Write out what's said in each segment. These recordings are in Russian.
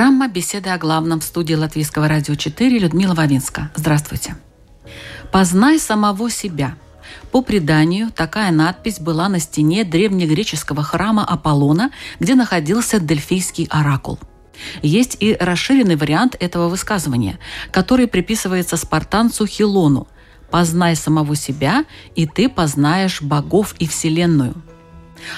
Программа «Беседы о главном» в студии Латвийского радио 4 Людмила Вавинска. Здравствуйте. «Познай самого себя». По преданию, такая надпись была на стене древнегреческого храма Аполлона, где находился Дельфийский оракул. Есть и расширенный вариант этого высказывания, который приписывается спартанцу Хилону «Познай самого себя, и ты познаешь богов и вселенную».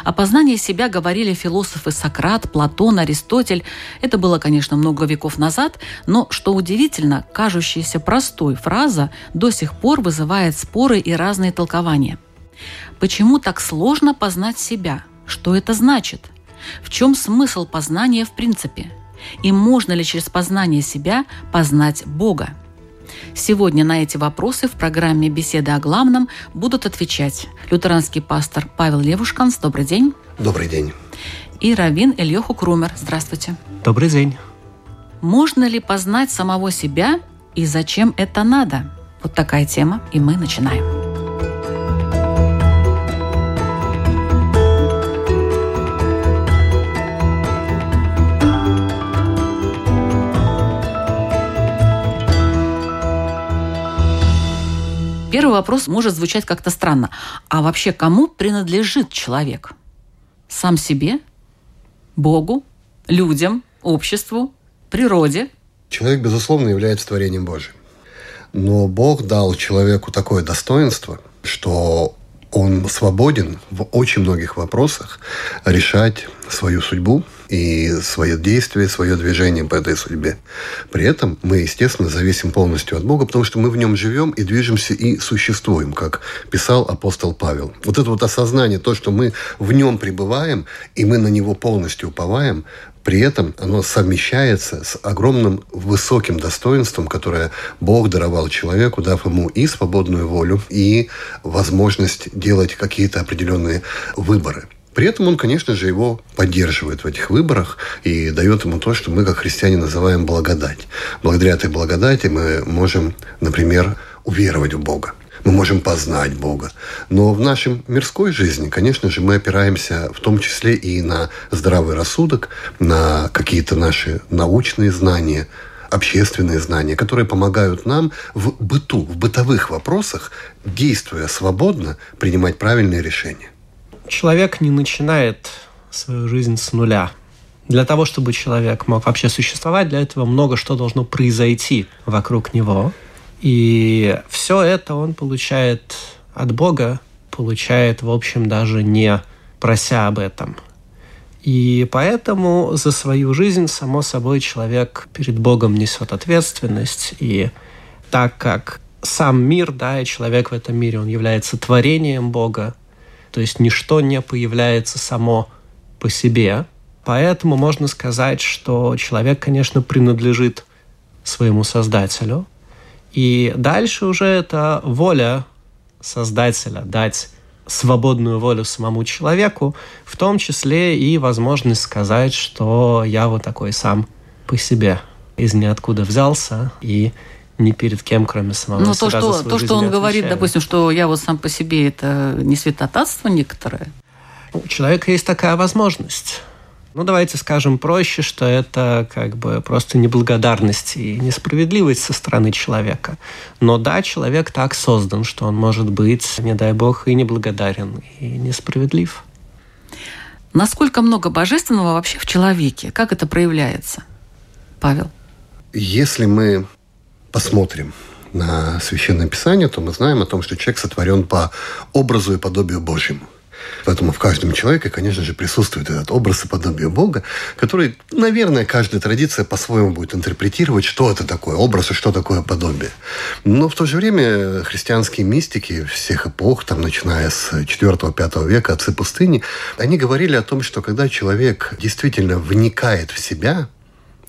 О познании себя говорили философы Сократ, Платон, Аристотель. Это было, конечно, много веков назад, но, что удивительно, кажущаяся простой фраза до сих пор вызывает споры и разные толкования. Почему так сложно познать себя? Что это значит? В чем смысл познания в принципе? И можно ли через познание себя познать Бога? Сегодня на эти вопросы в программе «Беседы о главном» будут отвечать лютеранский пастор Павел Левушканс. Добрый день. Добрый день. И раввин Ильёху Крумер. Здравствуйте. Добрый день. Можно ли познать самого себя и зачем это надо? Вот такая тема, и мы начинаем. Первый вопрос может звучать как-то странно. А вообще кому принадлежит человек? Сам себе? Богу? Людям? Обществу? Природе? Человек, безусловно, является творением Божьим. Но Бог дал человеку такое достоинство, что он свободен в очень многих вопросах решать свою судьбу и свое действие, свое движение по этой судьбе. При этом мы, естественно, зависим полностью от Бога, потому что мы в нем живем и движемся и существуем, как писал апостол Павел. Вот это вот осознание, то, что мы в нем пребываем, и мы на него полностью уповаем, при этом оно совмещается с огромным высоким достоинством, которое Бог даровал человеку, дав ему и свободную волю, и возможность делать какие-то определенные выборы. При этом он, конечно же, его поддерживает в этих выборах и дает ему то, что мы, как христиане, называем благодать. Благодаря этой благодати мы можем, например, уверовать в Бога мы можем познать Бога. Но в нашей мирской жизни, конечно же, мы опираемся в том числе и на здравый рассудок, на какие-то наши научные знания, общественные знания, которые помогают нам в быту, в бытовых вопросах, действуя свободно, принимать правильные решения. Человек не начинает свою жизнь с нуля. Для того, чтобы человек мог вообще существовать, для этого много что должно произойти вокруг него. И все это он получает от Бога, получает, в общем, даже не прося об этом. И поэтому за свою жизнь, само собой, человек перед Богом несет ответственность. И так как сам мир, да, и человек в этом мире, он является творением Бога, то есть ничто не появляется само по себе. Поэтому можно сказать, что человек, конечно, принадлежит своему Создателю, и дальше уже это воля Создателя дать свободную волю самому человеку, в том числе и возможность сказать, что я вот такой сам по себе из ниоткуда взялся и ни перед кем, кроме самого Но себя. то, что, то, что он говорит, допустим, что я вот сам по себе, это не святотатство некоторое? У человека есть такая возможность. Ну, давайте скажем проще, что это как бы просто неблагодарность и несправедливость со стороны человека. Но да, человек так создан, что он может быть, не дай бог, и неблагодарен, и несправедлив. Насколько много божественного вообще в человеке? Как это проявляется? Павел. Если мы посмотрим на Священное Писание, то мы знаем о том, что человек сотворен по образу и подобию Божьему. Поэтому в каждом человеке, конечно же, присутствует этот образ и подобие Бога, который, наверное, каждая традиция по-своему будет интерпретировать, что это такое образ и что такое подобие. Но в то же время христианские мистики всех эпох, там, начиная с 4-5 века, отцы пустыни, они говорили о том, что когда человек действительно вникает в себя,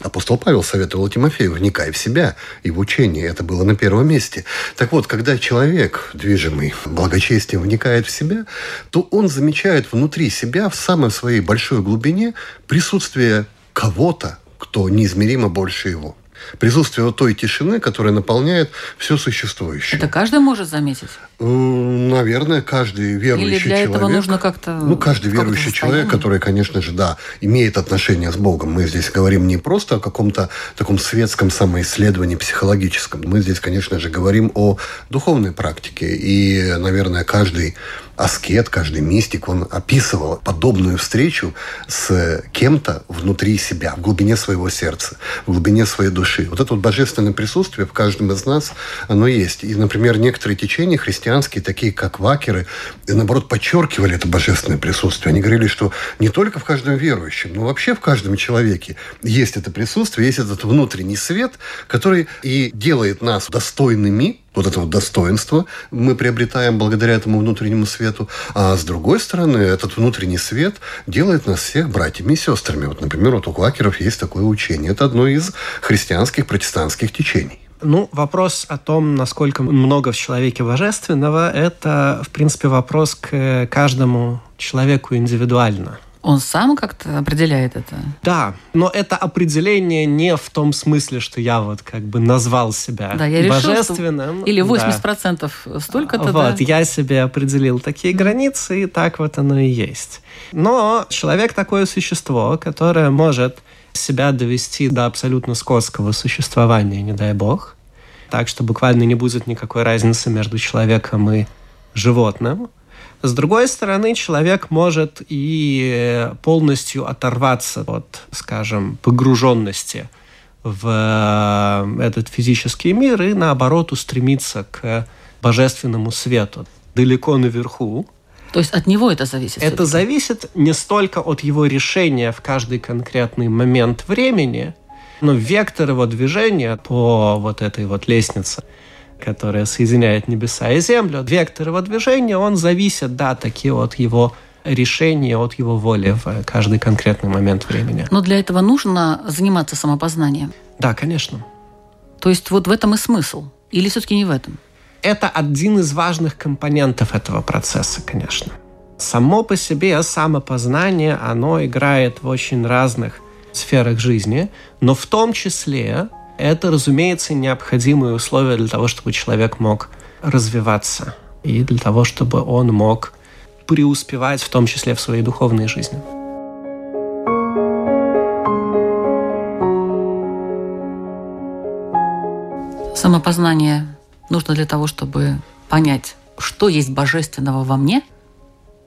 Апостол Павел советовал Тимофею, вникай в себя и в учение. Это было на первом месте. Так вот, когда человек, движимый благочестием, вникает в себя, то он замечает внутри себя, в самой своей большой глубине, присутствие кого-то, кто неизмеримо больше его присутствие вот той тишины, которая наполняет все существующее. Это каждый может заметить? Э, наверное, каждый верующий Или для человек. этого нужно как-то... Ну, каждый верующий человек, который, конечно же, да, имеет отношение с Богом. Мы здесь говорим не просто о каком-то таком светском самоисследовании психологическом. Мы здесь, конечно же, говорим о духовной практике. И, наверное, каждый аскет, каждый мистик, он описывал подобную встречу с кем-то внутри себя, в глубине своего сердца, в глубине своей души. Вот это вот божественное присутствие в каждом из нас, оно есть. И, например, некоторые течения христианские, такие как вакеры, наоборот, подчеркивали это божественное присутствие. Они говорили, что не только в каждом верующем, но вообще в каждом человеке есть это присутствие, есть этот внутренний свет, который и делает нас достойными вот это вот достоинство мы приобретаем благодаря этому внутреннему свету. А с другой стороны, этот внутренний свет делает нас всех братьями и сестрами. Вот, например, вот у квакеров есть такое учение. Это одно из христианских протестантских течений. Ну, вопрос о том, насколько много в человеке божественного, это, в принципе, вопрос к каждому человеку индивидуально. Он сам как-то определяет это? Да, но это определение не в том смысле, что я вот как бы назвал себя да, я божественным. Решил, что... Или 80% да. столько-то, Вот, да? я себе определил такие границы, и так вот оно и есть. Но человек такое существо, которое может себя довести до абсолютно скотского существования, не дай бог, так что буквально не будет никакой разницы между человеком и животным – с другой стороны, человек может и полностью оторваться от, скажем, погруженности в э, этот физический мир и, наоборот, устремиться к божественному свету далеко наверху. То есть от него это зависит? Это зависит не столько от его решения в каждый конкретный момент времени, но вектор его движения по вот этой вот лестнице – которая соединяет небеса и землю, вектор его движения, он зависит, да, таки от его решения, от его воли в каждый конкретный момент времени. Но для этого нужно заниматься самопознанием? Да, конечно. То есть вот в этом и смысл? Или все-таки не в этом? Это один из важных компонентов этого процесса, конечно. Само по себе самопознание, оно играет в очень разных сферах жизни, но в том числе это, разумеется, необходимые условия для того, чтобы человек мог развиваться и для того, чтобы он мог преуспевать, в том числе в своей духовной жизни. Самопознание нужно для того, чтобы понять, что есть божественного во мне –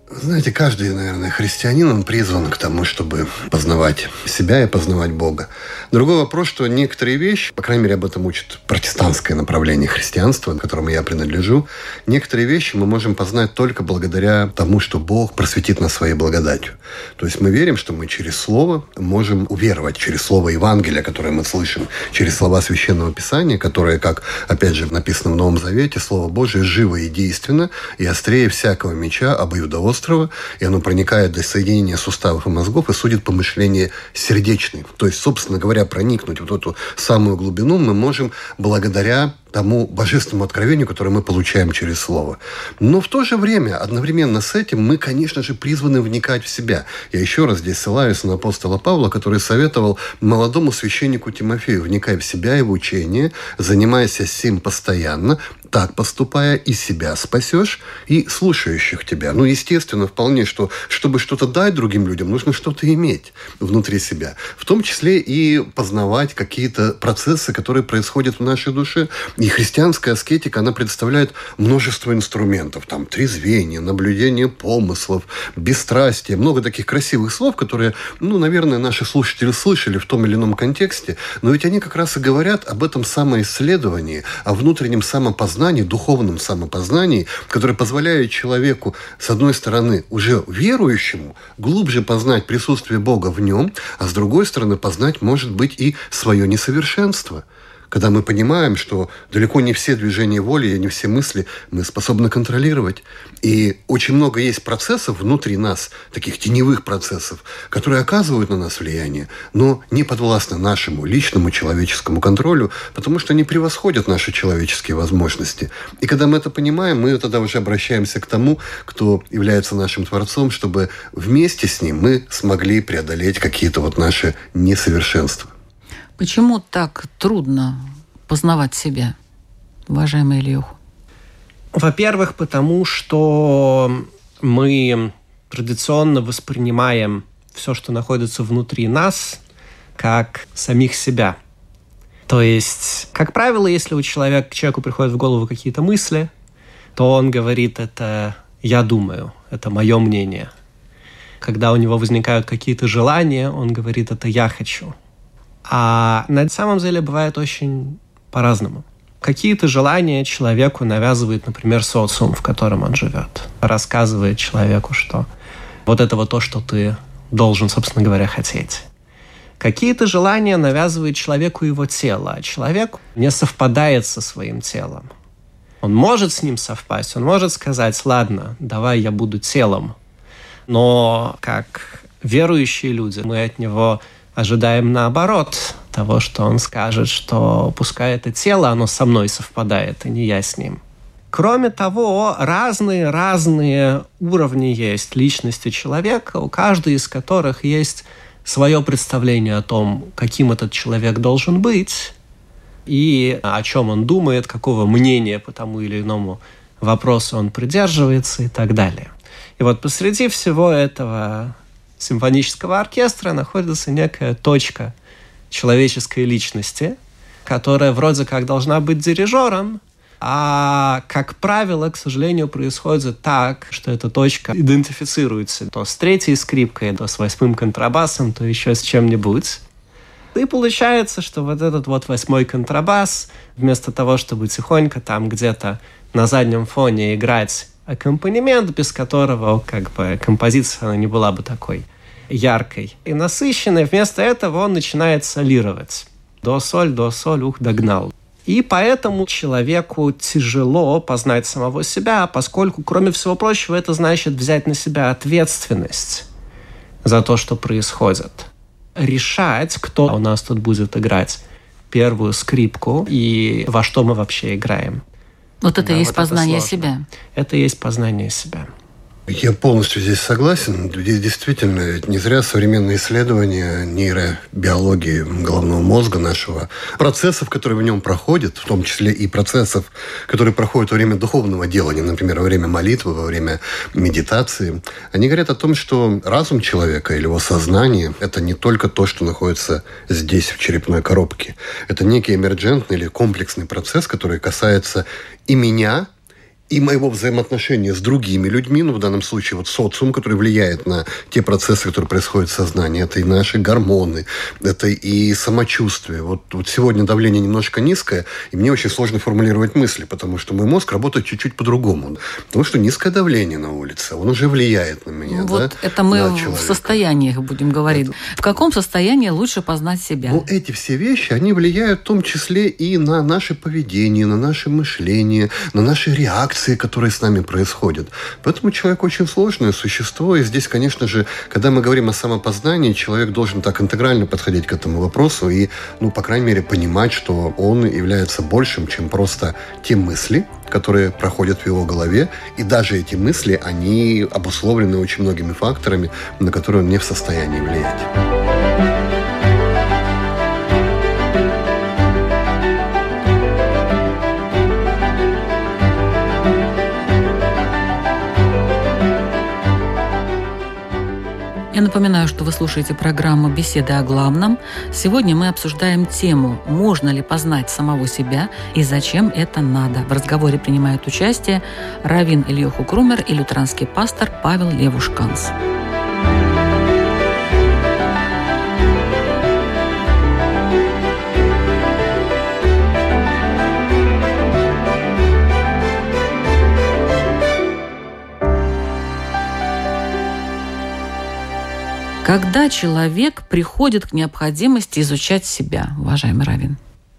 знаете, каждый, наверное, христианин, он призван к тому, чтобы познавать себя и познавать Бога. Другой вопрос, что некоторые вещи, по крайней мере, об этом учит протестантское направление христианства, к которому я принадлежу, некоторые вещи мы можем познать только благодаря тому, что Бог просветит нас своей благодатью. То есть мы верим, что мы через Слово можем уверовать, через Слово Евангелия, которое мы слышим, через слова Священного Писания, которое, как, опять же, написано в Новом Завете, Слово Божие живо и действенно, и острее всякого меча обоюдоострого острова, и оно проникает до соединения суставов и мозгов и судит помышления сердечные. То есть, собственно говоря, проникнуть вот эту самую глубину мы можем благодаря тому божественному откровению, которое мы получаем через Слово. Но в то же время, одновременно с этим, мы, конечно же, призваны вникать в себя. Я еще раз здесь ссылаюсь на апостола Павла, который советовал молодому священнику Тимофею, вникай в себя и в учение, занимайся сим постоянно, так поступая, и себя спасешь, и слушающих тебя. Ну, естественно, вполне, что чтобы что-то дать другим людям, нужно что-то иметь внутри себя. В том числе и познавать какие-то процессы, которые происходят в нашей душе. И христианская аскетика, она представляет множество инструментов. Там трезвение, наблюдение помыслов, бесстрастие. Много таких красивых слов, которые, ну, наверное, наши слушатели слышали в том или ином контексте. Но ведь они как раз и говорят об этом самоисследовании, о внутреннем самопознании, духовном самопознании, которое позволяет человеку, с одной стороны, уже верующему, глубже познать присутствие Бога в нем, а с другой стороны, познать, может быть, и свое несовершенство – когда мы понимаем, что далеко не все движения воли и не все мысли мы способны контролировать. И очень много есть процессов внутри нас, таких теневых процессов, которые оказывают на нас влияние, но не подвластны нашему личному человеческому контролю, потому что они превосходят наши человеческие возможности. И когда мы это понимаем, мы тогда уже обращаемся к тому, кто является нашим Творцом, чтобы вместе с ним мы смогли преодолеть какие-то вот наши несовершенства. Почему так трудно познавать себя, уважаемый Ильюх? Во-первых, потому что мы традиционно воспринимаем все, что находится внутри нас, как самих себя. То есть, как правило, если у человека, человеку приходят в голову какие-то мысли, то он говорит, это я думаю, это мое мнение. Когда у него возникают какие-то желания, он говорит, это я хочу – а на самом деле бывает очень по-разному. Какие-то желания человеку навязывает, например, социум, в котором он живет. Рассказывает человеку, что вот это вот то, что ты должен, собственно говоря, хотеть. Какие-то желания навязывает человеку его тело, а человек не совпадает со своим телом. Он может с ним совпасть, он может сказать, ладно, давай я буду телом. Но как верующие люди, мы от него ожидаем наоборот того, что он скажет, что пускай это тело, оно со мной совпадает, и не я с ним. Кроме того, разные-разные уровни есть личности человека, у каждого из которых есть свое представление о том, каким этот человек должен быть, и о чем он думает, какого мнения по тому или иному вопросу он придерживается и так далее. И вот посреди всего этого симфонического оркестра находится некая точка человеческой личности, которая вроде как должна быть дирижером, а, как правило, к сожалению, происходит так, что эта точка идентифицируется то с третьей скрипкой, то с восьмым контрабасом, то еще с чем-нибудь. И получается, что вот этот вот восьмой контрабас, вместо того, чтобы тихонько там где-то на заднем фоне играть аккомпанемент, без которого как бы композиция она не была бы такой яркой и насыщенной. Вместо этого он начинает солировать. До-соль, до-соль, ух, догнал. И поэтому человеку тяжело познать самого себя, поскольку, кроме всего прочего, это значит взять на себя ответственность за то, что происходит. Решать, кто у нас тут будет играть первую скрипку и во что мы вообще играем. Вот это да, и есть вот познание это себя. Это и есть познание себя. Я полностью здесь согласен. Действительно не зря современные исследования нейробиологии головного мозга нашего, процессов, которые в нем проходят, в том числе и процессов, которые проходят во время духовного делания, например, во время молитвы, во время медитации, они говорят о том, что разум человека или его сознание – это не только то, что находится здесь, в черепной коробке. Это некий эмерджентный или комплексный процесс, который касается и меня, и моего взаимоотношения с другими людьми, ну, в данном случае вот социум, который влияет на те процессы, которые происходят в сознании, это и наши гормоны, это и самочувствие. Вот, вот сегодня давление немножко низкое, и мне очень сложно формулировать мысли, потому что мой мозг работает чуть-чуть по-другому. Потому что низкое давление на улице, он уже влияет на меня. Вот да, это мы в состояниях будем говорить. Это... В каком состоянии лучше познать себя? Ну, эти все вещи, они влияют в том числе и на наше поведение, на наше мышление, на наши реакции реакции, которые с нами происходят. Поэтому человек очень сложное существо. И здесь, конечно же, когда мы говорим о самопознании, человек должен так интегрально подходить к этому вопросу и, ну, по крайней мере, понимать, что он является большим, чем просто те мысли, которые проходят в его голове. И даже эти мысли, они обусловлены очень многими факторами, на которые он не в состоянии влиять. Я напоминаю, что вы слушаете программу «Беседы о главном». Сегодня мы обсуждаем тему «Можно ли познать самого себя и зачем это надо?». В разговоре принимают участие Равин Ильёху Крумер и лютеранский пастор Павел Левушканс. Когда человек приходит к необходимости изучать себя, уважаемый Равин?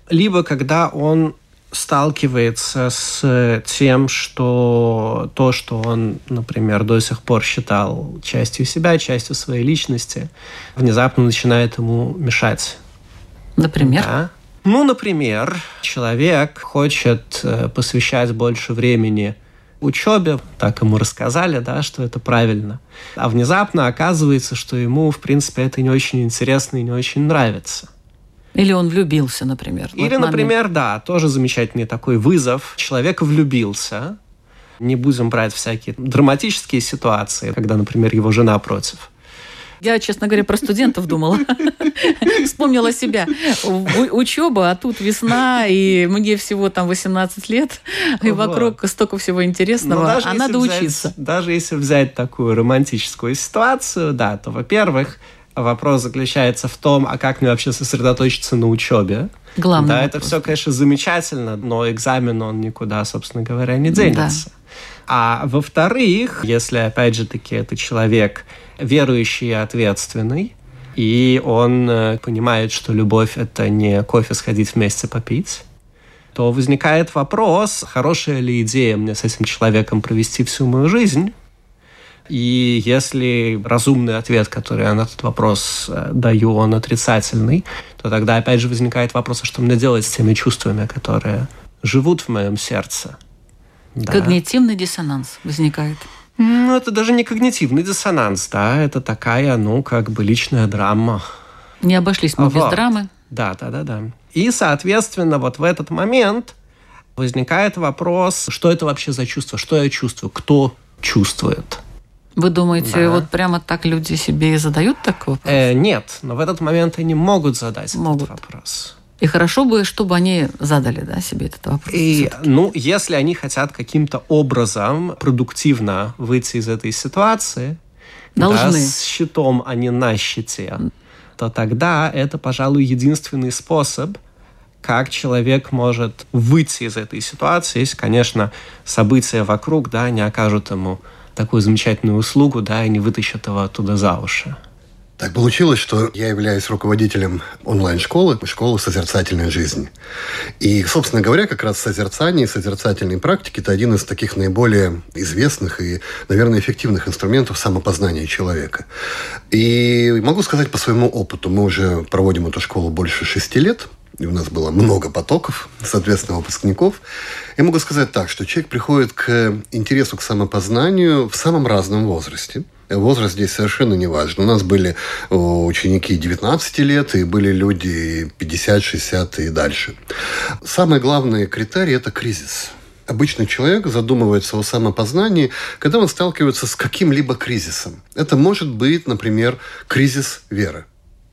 Либо когда он сталкивается с тем, что то, что он, например, до сих пор считал частью себя, частью своей личности, внезапно начинает ему мешать. Например? Да. Ну, например, человек хочет э, посвящать больше времени учебе, так ему рассказали, да, что это правильно. А внезапно оказывается, что ему, в принципе, это не очень интересно и не очень нравится. Или он влюбился, например. Или, например, да, тоже замечательный такой вызов. Человек влюбился. Не будем брать всякие драматические ситуации, когда, например, его жена против. Я, честно говоря, про студентов думала. Вспомнила себя. Учеба, а тут весна, и мне всего там 18 лет, и вокруг столько всего интересного, а надо учиться. Даже если взять такую романтическую ситуацию, да, то, во-первых, вопрос заключается в том, а как мне вообще сосредоточиться на учебе. Главное. Да, это все, конечно, замечательно, но экзамен, он никуда, собственно говоря, не денется. Да. А во-вторых, если, опять же таки, это человек верующий и ответственный, и он э, понимает, что любовь — это не кофе сходить вместе попить, то возникает вопрос, хорошая ли идея мне с этим человеком провести всю мою жизнь, и если разумный ответ, который я на этот вопрос э, даю, он отрицательный, то тогда опять же возникает вопрос, а что мне делать с теми чувствами, которые живут в моем сердце. Да. Когнитивный диссонанс возникает. Ну, это даже не когнитивный диссонанс, да, это такая, ну, как бы личная драма. Не обошлись мы вот. без драмы. Да, да, да, да. И, соответственно, вот в этот момент возникает вопрос, что это вообще за чувство, что я чувствую, кто чувствует. Вы думаете, да. вот прямо так люди себе и задают такой вопрос? Э, нет, но в этот момент они могут задать могут. этот вопрос. И хорошо бы, чтобы они задали да, себе этот вопрос. И, ну, если они хотят каким-то образом продуктивно выйти из этой ситуации, Должны. Да, с щитом, а не на щите, то тогда это, пожалуй, единственный способ, как человек может выйти из этой ситуации, если, конечно, события вокруг да, не окажут ему такую замечательную услугу, да, и не вытащат его оттуда за уши. Так получилось, что я являюсь руководителем онлайн-школы, школы созерцательной жизни. И, собственно говоря, как раз созерцание и созерцательные практики – это один из таких наиболее известных и, наверное, эффективных инструментов самопознания человека. И могу сказать по своему опыту, мы уже проводим эту школу больше шести лет, и у нас было много потоков, соответственно, выпускников. Я могу сказать так, что человек приходит к интересу к самопознанию в самом разном возрасте – Возраст здесь совершенно не важен. У нас были ученики 19 лет, и были люди 50, 60 и дальше. Самый главный критерий – это кризис. Обычный человек задумывается о самопознании, когда он сталкивается с каким-либо кризисом. Это может быть, например, кризис веры.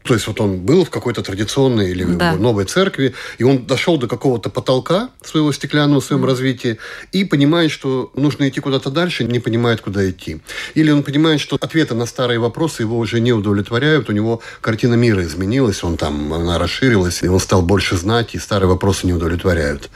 То есть вот он был в какой-то традиционной или да. новой церкви, и он дошел до какого-то потолка своего стеклянного в своем mm. развитии и понимает, что нужно идти куда-то дальше, не понимает, куда идти. Или он понимает, что ответы на старые вопросы его уже не удовлетворяют, у него картина мира изменилась, он там, она расширилась, и он стал больше знать, и старые вопросы не удовлетворяют.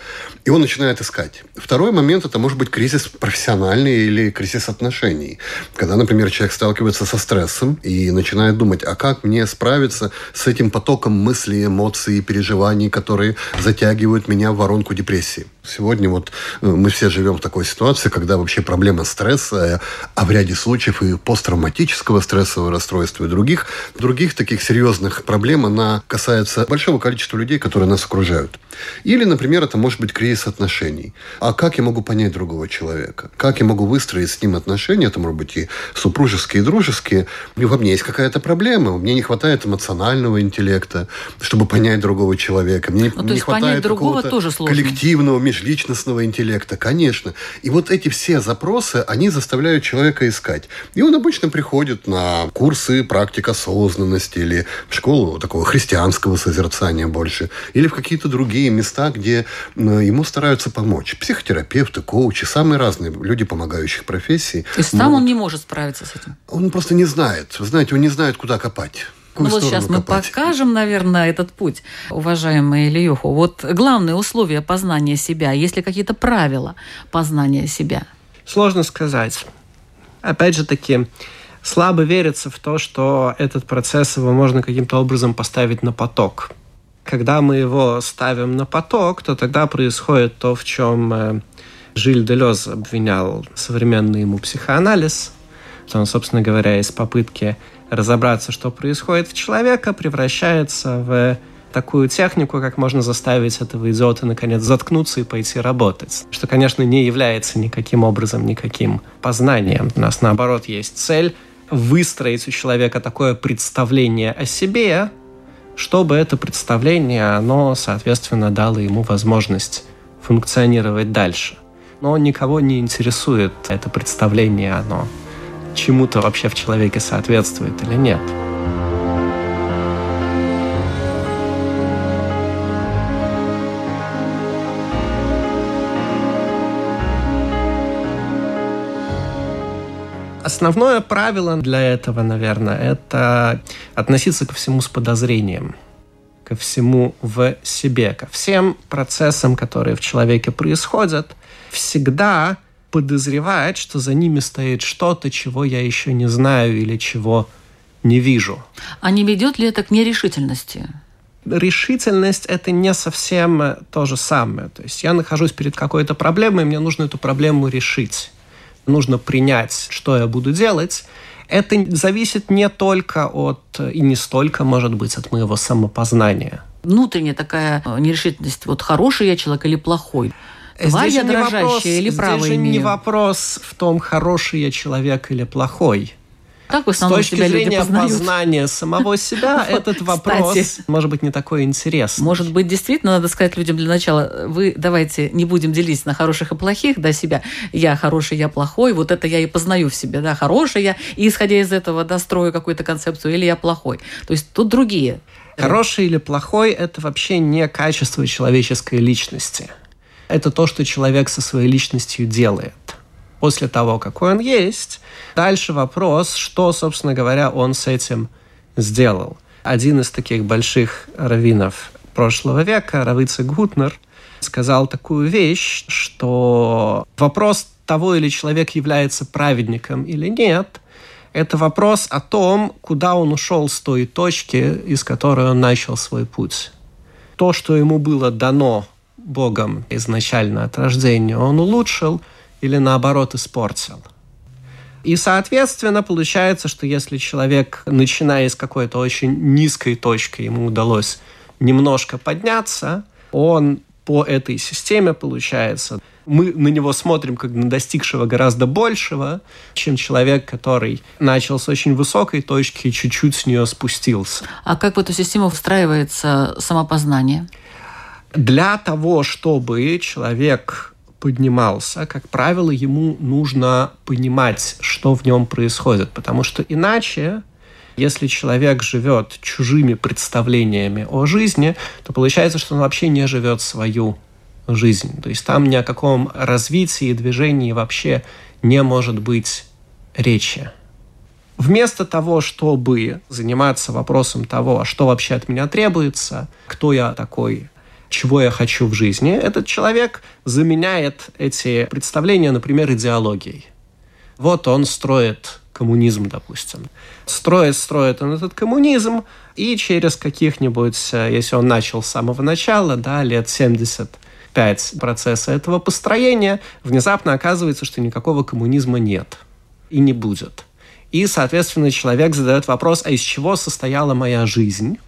И он начинает искать. Второй момент – это может быть кризис профессиональный или кризис отношений. Когда, например, человек сталкивается со стрессом и начинает думать, а как мне справиться справиться с этим потоком мыслей, эмоций и переживаний, которые затягивают меня в воронку депрессии. Сегодня вот э, мы все живем в такой ситуации, когда вообще проблема стресса, а в ряде случаев и посттравматического стрессового расстройства и других, других таких серьезных проблем, она касается большого количества людей, которые нас окружают. Или, например, это может быть кризис отношений. А как я могу понять другого человека? Как я могу выстроить с ним отношения? Это может быть и супружеские, и дружеские. И во мне есть какая-то проблема. Мне не хватает эмоционального интеллекта, чтобы понять другого человека. Мне ну, не хватает какого-то коллективного, межличностного интеллекта, конечно. И вот эти все запросы, они заставляют человека искать. И он обычно приходит на курсы практик осознанности или в школу такого христианского созерцания больше, или в какие-то другие места, где ему стараются помочь. Психотерапевты, коучи, самые разные люди помогающих профессий. То есть сам он не может справиться с этим? Он просто не знает. Вы знаете, он не знает, куда копать ну вот сейчас мы копать? покажем, наверное, этот путь, уважаемый Ильюху. Вот главные условия познания себя, есть ли какие-то правила познания себя? Сложно сказать. Опять же таки, слабо верится в то, что этот процесс его можно каким-то образом поставить на поток. Когда мы его ставим на поток, то тогда происходит то, в чем э, Жиль Делез обвинял современный ему психоанализ, что он, собственно говоря, из попытки разобраться, что происходит в человека, превращается в такую технику, как можно заставить этого идиота наконец заткнуться и пойти работать. Что, конечно, не является никаким образом никаким познанием. У нас, наоборот, есть цель выстроить у человека такое представление о себе, чтобы это представление, оно, соответственно, дало ему возможность функционировать дальше. Но никого не интересует это представление, оно чему-то вообще в человеке соответствует или нет. Основное правило для этого, наверное, это относиться ко всему с подозрением, ко всему в себе, ко всем процессам, которые в человеке происходят, всегда подозревать, что за ними стоит что-то, чего я еще не знаю или чего не вижу. А не ведет ли это к нерешительности? Решительность – это не совсем то же самое. То есть я нахожусь перед какой-то проблемой, мне нужно эту проблему решить. Нужно принять, что я буду делать. Это зависит не только от, и не столько, может быть, от моего самопознания. Внутренняя такая нерешительность, вот хороший я человек или плохой – Тварь я дрожащая вопрос, или право здесь же не вопрос в том, хороший я человек или плохой. Как вы С точки себя зрения познания самого себя, этот вопрос может быть не такой интересный. Может быть, действительно, надо сказать людям для начала, вы давайте не будем делить на хороших и плохих, да, себя. Я хороший, я плохой, вот это я и познаю в себе, да, хороший я, и исходя из этого, да, строю какую-то концепцию, или я плохой. То есть тут другие. Хороший или плохой – это вообще не качество человеческой личности это то, что человек со своей личностью делает. После того, какой он есть, дальше вопрос, что, собственно говоря, он с этим сделал. Один из таких больших раввинов прошлого века, Равица Гутнер, сказал такую вещь, что вопрос того, или человек является праведником или нет, это вопрос о том, куда он ушел с той точки, из которой он начал свой путь. То, что ему было дано Богом изначально от рождения, он улучшил или наоборот испортил. И, соответственно, получается, что если человек, начиная с какой-то очень низкой точки, ему удалось немножко подняться, он по этой системе, получается, мы на него смотрим как на достигшего гораздо большего, чем человек, который начал с очень высокой точки и чуть-чуть с нее спустился. А как в эту систему встраивается самопознание? Для того, чтобы человек поднимался, как правило, ему нужно понимать, что в нем происходит, потому что иначе если человек живет чужими представлениями о жизни, то получается, что он вообще не живет свою жизнь. То есть там ни о каком развитии и движении вообще не может быть речи. Вместо того, чтобы заниматься вопросом того, а что вообще от меня требуется, кто я такой, чего я хочу в жизни, этот человек заменяет эти представления, например, идеологией. Вот он строит коммунизм, допустим. Строит, строит он этот коммунизм, и через каких-нибудь, э, если он начал с самого начала, да, лет 75 процесса этого построения, внезапно оказывается, что никакого коммунизма нет и не будет. И, соответственно, человек задает вопрос, а из чего состояла моя жизнь?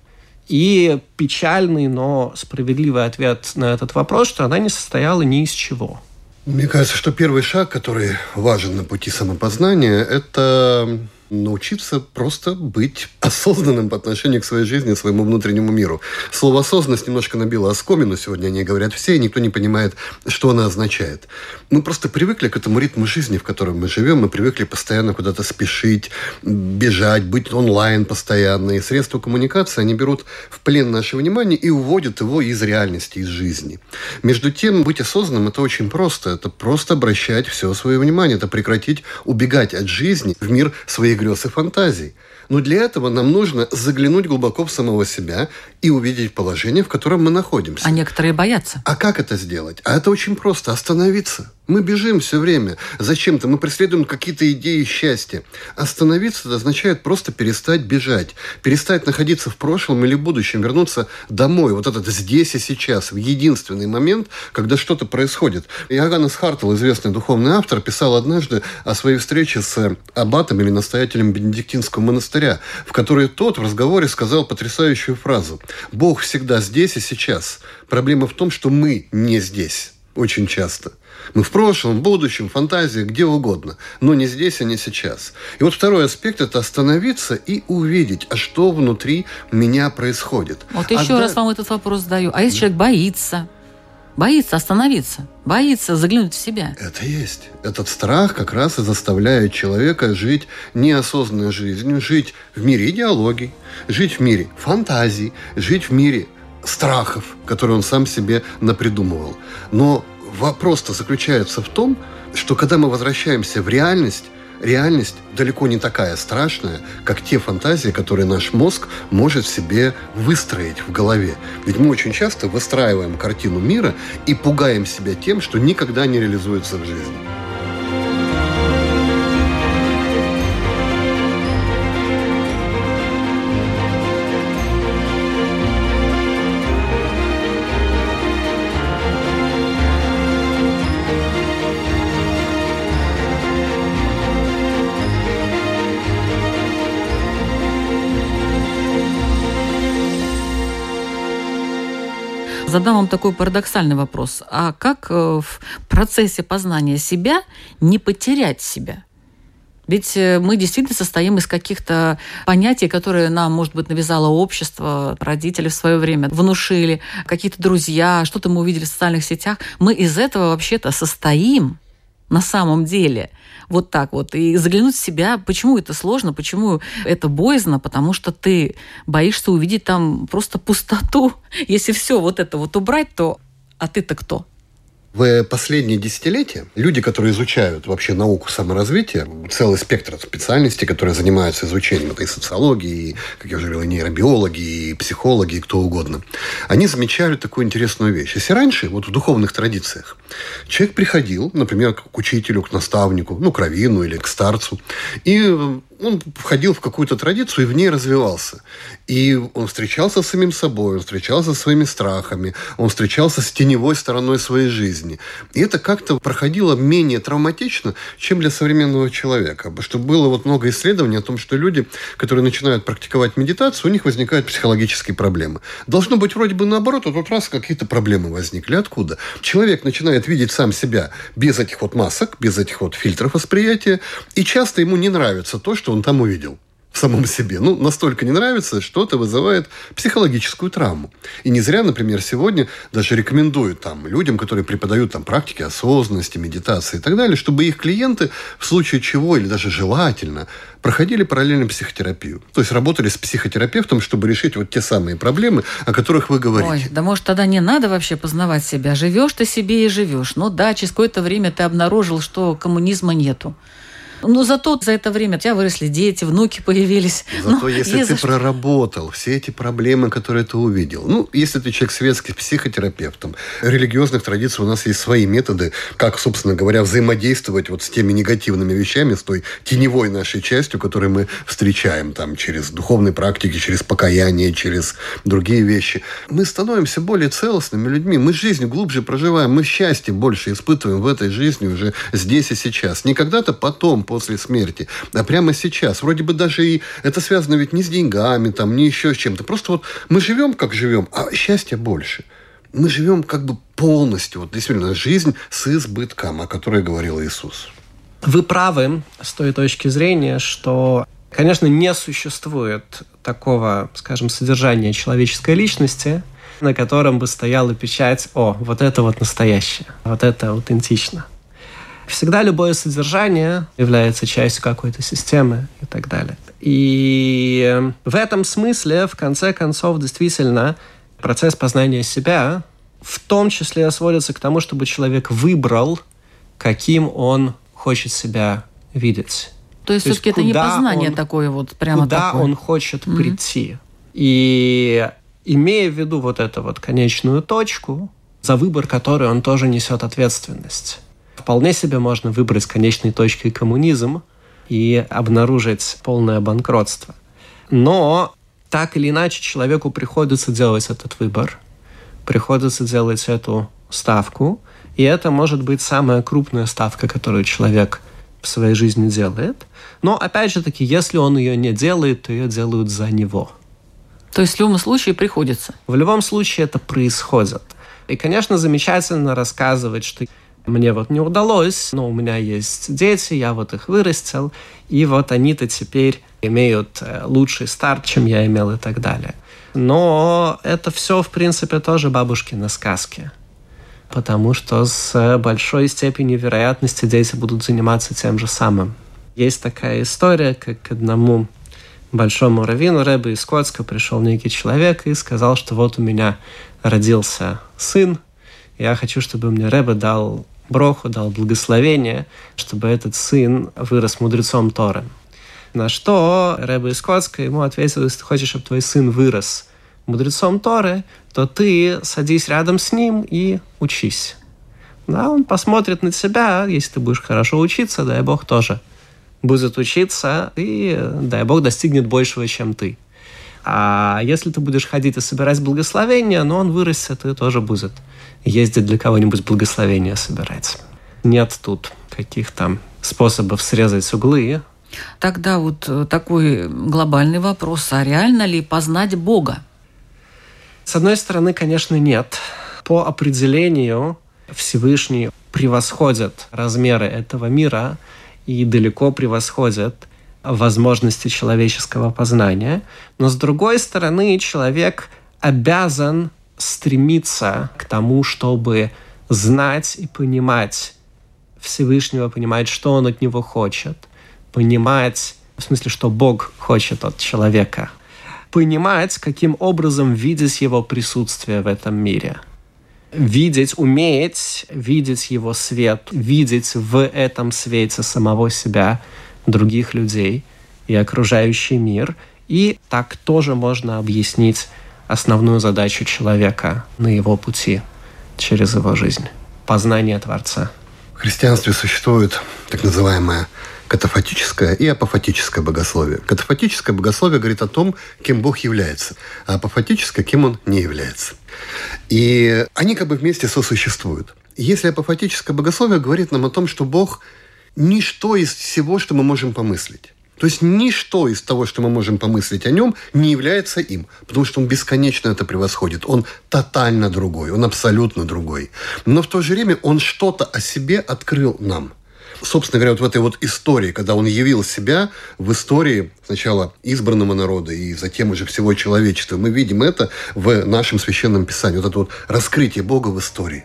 И печальный, но справедливый ответ на этот вопрос, что она не состояла ни из чего. Мне кажется, что первый шаг, который важен на пути самопознания, это научиться просто быть осознанным по отношению к своей жизни, своему внутреннему миру. Слово «осознанность» немножко набило оскомину. Сегодня они говорят все, и никто не понимает, что она означает. Мы просто привыкли к этому ритму жизни, в котором мы живем. Мы привыкли постоянно куда-то спешить, бежать, быть онлайн постоянно. И средства коммуникации, они берут в плен наше внимание и уводят его из реальности, из жизни. Между тем, быть осознанным – это очень просто. Это просто обращать все свое внимание. Это прекратить убегать от жизни в мир своих грез и фантазий. Но для этого нам нужно заглянуть глубоко в самого себя и увидеть положение, в котором мы находимся. А некоторые боятся. А как это сделать? А это очень просто. Остановиться. Мы бежим все время. Зачем-то мы преследуем какие-то идеи счастья. Остановиться означает просто перестать бежать. Перестать находиться в прошлом или будущем. Вернуться домой. Вот этот здесь и сейчас. В единственный момент, когда что-то происходит. Иоганнес Хартл, известный духовный автор, писал однажды о своей встрече с аббатом или настоятелем Бенедиктинского монастыря, в которой тот в разговоре сказал потрясающую фразу. «Бог всегда здесь и сейчас. Проблема в том, что мы не здесь» очень часто. Мы в прошлом, в будущем, в фантазии, где угодно, но не здесь, а не сейчас. И вот второй аспект – это остановиться и увидеть, а что внутри меня происходит. Вот еще а раз да... вам этот вопрос задаю. А если человек боится, боится остановиться, боится заглянуть в себя. Это есть. Этот страх как раз и заставляет человека жить неосознанной жизнью, жить в мире идеологий, жить в мире фантазий, жить в мире страхов, которые он сам себе напридумывал. Но вопрос-то заключается в том, что когда мы возвращаемся в реальность, реальность далеко не такая страшная, как те фантазии, которые наш мозг может себе выстроить в голове. Ведь мы очень часто выстраиваем картину мира и пугаем себя тем, что никогда не реализуется в жизни. Задам вам такой парадоксальный вопрос. А как э, в процессе познания себя не потерять себя? Ведь э, мы действительно состоим из каких-то понятий, которые нам, может быть, навязало общество, родители в свое время внушили, какие-то друзья, что-то мы увидели в социальных сетях. Мы из этого вообще-то состоим на самом деле вот так вот. И заглянуть в себя, почему это сложно, почему это боязно, потому что ты боишься увидеть там просто пустоту. Если все вот это вот убрать, то а ты-то кто? В последние десятилетия люди, которые изучают вообще науку саморазвития, целый спектр специальностей, которые занимаются изучением этой социологии, и, как я уже говорил, и нейробиологи, и психологи, и кто угодно, они замечают такую интересную вещь. Если раньше, вот в духовных традициях, человек приходил, например, к учителю, к наставнику, ну, к раввину или к старцу, и он входил в какую-то традицию и в ней развивался. И он встречался с самим собой, он встречался со своими страхами, он встречался с теневой стороной своей жизни. И это как-то проходило менее травматично, чем для современного человека. Что было вот много исследований о том, что люди, которые начинают практиковать медитацию, у них возникают психологические проблемы. Должно быть вроде бы наоборот, а тут раз какие-то проблемы возникли. Откуда? Человек начинает видеть сам себя без этих вот масок, без этих вот фильтров восприятия, и часто ему не нравится то, что он там увидел в самом себе. Ну, настолько не нравится, что это вызывает психологическую травму. И не зря, например, сегодня даже рекомендуют там людям, которые преподают там практики осознанности, медитации и так далее, чтобы их клиенты в случае чего или даже желательно проходили параллельно психотерапию. То есть работали с психотерапевтом, чтобы решить вот те самые проблемы, о которых вы говорите. Ой, да может тогда не надо вообще познавать себя. Живешь ты себе и живешь. Ну да, через какое-то время ты обнаружил, что коммунизма нету. Но зато за это время у тебя выросли дети, внуки появились. Зато ну, если ты проработал все эти проблемы, которые ты увидел. Ну, если ты человек светский, психотерапевтом, религиозных традиций у нас есть свои методы, как, собственно говоря, взаимодействовать вот с теми негативными вещами, с той теневой нашей частью, которую мы встречаем там через духовные практики, через покаяние, через другие вещи. Мы становимся более целостными людьми. Мы жизнь глубже проживаем, мы счастье больше испытываем в этой жизни уже здесь и сейчас. Не когда-то потом, после смерти, а прямо сейчас. Вроде бы даже и это связано ведь не с деньгами, там, не еще с чем-то. Просто вот мы живем, как живем, а счастья больше. Мы живем как бы полностью, вот действительно, жизнь с избытком, о которой говорил Иисус. Вы правы с той точки зрения, что Конечно, не существует такого, скажем, содержания человеческой личности, на котором бы стояла печать «О, вот это вот настоящее, вот это аутентично». Всегда любое содержание является частью какой-то системы и так далее. И в этом смысле, в конце концов, действительно, процесс познания себя в том числе сводится к тому, чтобы человек выбрал, каким он хочет себя видеть. То есть, все-таки это не познание он, такое вот прямо Куда такое. он хочет mm-hmm. прийти. И имея в виду вот эту вот конечную точку, за выбор которой он тоже несет ответственность. Вполне себе можно выбрать конечной точкой коммунизм и обнаружить полное банкротство. Но так или иначе человеку приходится делать этот выбор, приходится делать эту ставку, и это может быть самая крупная ставка, которую человек в своей жизни делает. Но опять же таки, если он ее не делает, то ее делают за него. То есть в любом случае приходится? В любом случае это происходит. И, конечно, замечательно рассказывать, что мне вот не удалось, но у меня есть дети, я вот их вырастил, и вот они-то теперь имеют э, лучший старт, чем я имел и так далее. Но это все, в принципе, тоже бабушкины сказки. Потому что с большой степенью вероятности дети будут заниматься тем же самым. Есть такая история, как к одному большому раввину Рэбе из Скотска пришел некий человек и сказал, что вот у меня родился сын, я хочу, чтобы мне Рэбе дал броху, дал благословение, чтобы этот сын вырос мудрецом Торы. На что Рэбе из Скотска ему ответил, если ты хочешь, чтобы твой сын вырос мудрецом Торы, то ты садись рядом с ним и учись. Да, он посмотрит на тебя, если ты будешь хорошо учиться, дай Бог тоже будет учиться, и дай Бог достигнет большего, чем ты. А если ты будешь ходить и собирать благословения, но он вырастет и тоже будет ездить для кого-нибудь благословения собирать. Нет тут каких-то способов срезать углы. Тогда вот э, такой глобальный вопрос, а реально ли познать Бога? С одной стороны, конечно, нет. По определению Всевышний превосходит размеры этого мира и далеко превосходит возможности человеческого познания. Но с другой стороны, человек обязан стремиться к тому, чтобы знать и понимать Всевышнего, понимать, что он от него хочет, понимать, в смысле, что Бог хочет от человека, понимать, каким образом видеть его присутствие в этом мире. Видеть, уметь видеть его свет, видеть в этом свете самого себя, других людей и окружающий мир. И так тоже можно объяснить основную задачу человека на его пути через его жизнь. Познание Творца. В христианстве существует так называемое катафатическое и апофатическое богословие. Катафатическое богословие говорит о том, кем Бог является, а апофатическое, кем Он не является. И они как бы вместе сосуществуют. Если апофатическое богословие говорит нам о том, что Бог – ничто из всего, что мы можем помыслить. То есть ничто из того, что мы можем помыслить о нем, не является им, потому что он бесконечно это превосходит. Он тотально другой, он абсолютно другой. Но в то же время он что-то о себе открыл нам – собственно говоря, вот в этой вот истории, когда он явил себя в истории сначала избранного народа и затем уже всего человечества, мы видим это в нашем священном писании, вот это вот раскрытие Бога в истории.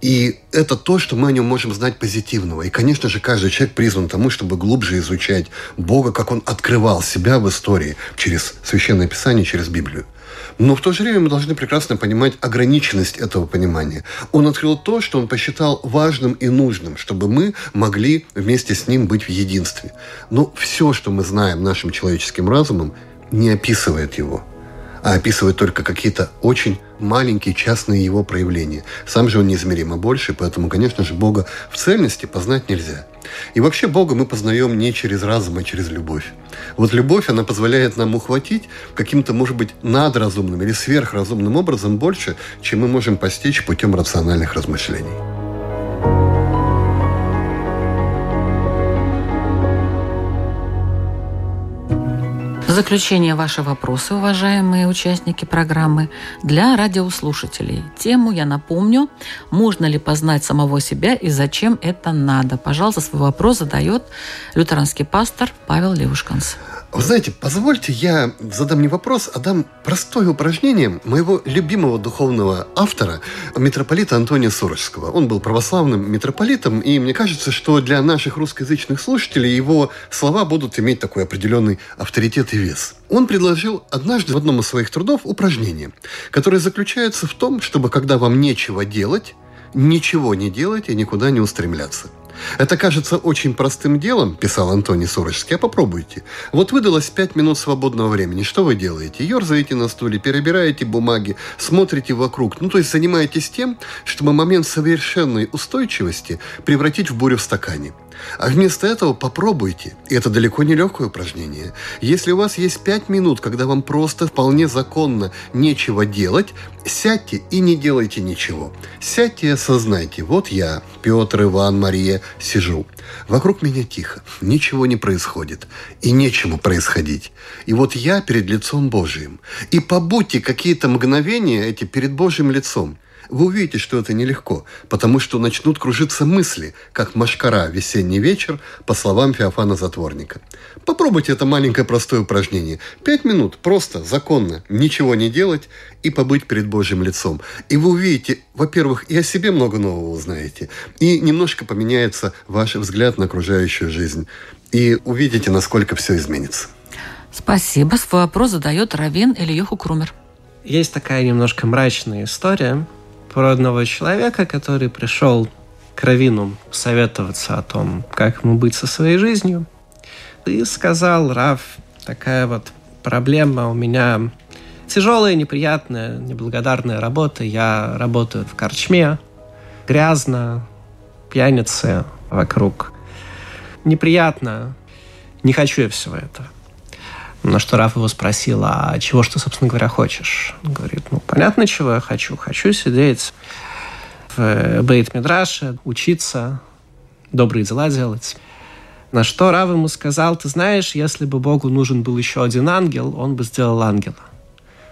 И это то, что мы о нем можем знать позитивного. И, конечно же, каждый человек призван тому, чтобы глубже изучать Бога, как он открывал себя в истории через Священное Писание, через Библию. Но в то же время мы должны прекрасно понимать ограниченность этого понимания. Он открыл то, что он посчитал важным и нужным, чтобы мы могли вместе с ним быть в единстве. Но все, что мы знаем нашим человеческим разумом, не описывает его а описывает только какие-то очень маленькие частные его проявления. Сам же он неизмеримо больше, поэтому, конечно же, Бога в цельности познать нельзя. И вообще Бога мы познаем не через разум, а через любовь. Вот любовь, она позволяет нам ухватить каким-то, может быть, надразумным или сверхразумным образом больше, чем мы можем постичь путем рациональных размышлений. Заключение ваши вопросы, уважаемые участники программы, для радиослушателей. Тему я напомню. Можно ли познать самого себя и зачем это надо? Пожалуйста, свой вопрос задает лютеранский пастор Павел Левушканс. Вы знаете, позвольте я задам не вопрос, а дам простое упражнение моего любимого духовного автора, митрополита Антония Сурожского. Он был православным митрополитом, и мне кажется, что для наших русскоязычных слушателей его слова будут иметь такой определенный авторитет и вес. Он предложил однажды в одном из своих трудов упражнение, которое заключается в том, чтобы когда вам нечего делать, ничего не делать и никуда не устремляться – это кажется очень простым делом, писал Антоний Сурочский, а попробуйте. Вот выдалось пять минут свободного времени. Что вы делаете? Ерзаете на стуле, перебираете бумаги, смотрите вокруг. Ну, то есть занимаетесь тем, чтобы момент совершенной устойчивости превратить в бурю в стакане. А вместо этого попробуйте, и это далеко не легкое упражнение. Если у вас есть пять минут, когда вам просто вполне законно нечего делать, сядьте и не делайте ничего. Сядьте и осознайте, вот я, Петр, Иван, Мария, сижу. Вокруг меня тихо, ничего не происходит, и нечему происходить. И вот я перед лицом Божиим. И побудьте какие-то мгновения эти перед Божьим лицом – вы увидите, что это нелегко, потому что начнут кружиться мысли, как машкара весенний вечер, по словам Феофана Затворника. Попробуйте это маленькое простое упражнение. Пять минут, просто, законно, ничего не делать и побыть перед Божьим лицом. И вы увидите, во-первых, и о себе много нового узнаете, и немножко поменяется ваш взгляд на окружающую жизнь. И увидите, насколько все изменится. Спасибо. Свой вопрос задает Равин Ильюху Крумер. Есть такая немножко мрачная история про одного человека, который пришел к Равину советоваться о том, как ему быть со своей жизнью. И сказал, Рав, такая вот проблема у меня тяжелая, неприятная, неблагодарная работа. Я работаю в корчме, грязно, пьяницы вокруг. Неприятно, не хочу я всего этого. На что Раф его спросил, а чего что, собственно говоря, хочешь? Он говорит, ну, понятно, чего я хочу. Хочу сидеть в Бейт Мидраше, учиться, добрые дела делать. На что Рав ему сказал, ты знаешь, если бы Богу нужен был еще один ангел, он бы сделал ангела.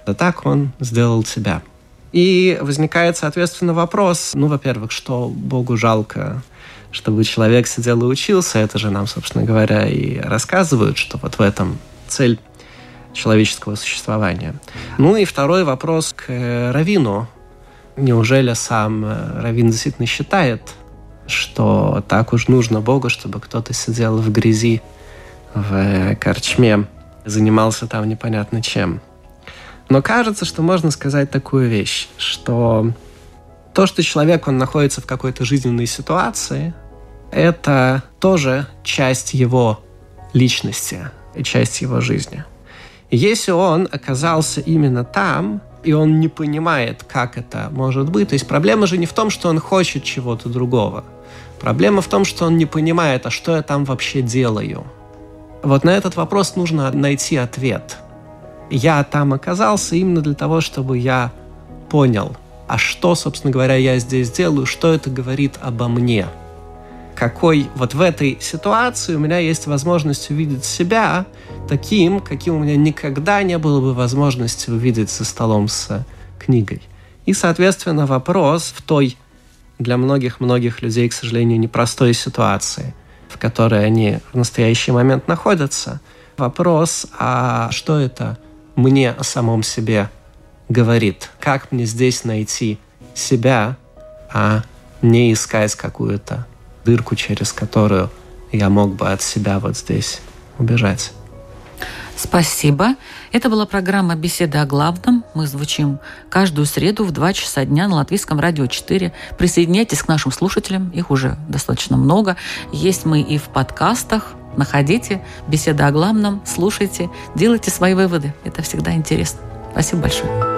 Да так он сделал тебя. И возникает, соответственно, вопрос, ну, во-первых, что Богу жалко, чтобы человек сидел и учился, это же нам, собственно говоря, и рассказывают, что вот в этом цель человеческого существования. Ну и второй вопрос к э, Равину. Неужели сам э, Равин действительно считает, что так уж нужно Богу, чтобы кто-то сидел в грязи, в э, корчме, занимался там непонятно чем? Но кажется, что можно сказать такую вещь, что то, что человек, он находится в какой-то жизненной ситуации, это тоже часть его личности, часть его жизни. И если он оказался именно там, и он не понимает, как это может быть, то есть проблема же не в том, что он хочет чего-то другого. Проблема в том, что он не понимает, а что я там вообще делаю. Вот на этот вопрос нужно найти ответ. Я там оказался именно для того, чтобы я понял, а что, собственно говоря, я здесь делаю, что это говорит обо мне – какой вот в этой ситуации у меня есть возможность увидеть себя таким, каким у меня никогда не было бы возможности увидеть за столом с книгой. И, соответственно, вопрос в той для многих-многих людей, к сожалению, непростой ситуации, в которой они в настоящий момент находятся, вопрос, а что это мне о самом себе говорит? Как мне здесь найти себя, а не искать какую-то дырку, через которую я мог бы от себя вот здесь убежать. Спасибо. Это была программа «Беседа о главном». Мы звучим каждую среду в 2 часа дня на Латвийском радио 4. Присоединяйтесь к нашим слушателям, их уже достаточно много. Есть мы и в подкастах. Находите «Беседа о главном», слушайте, делайте свои выводы. Это всегда интересно. Спасибо большое.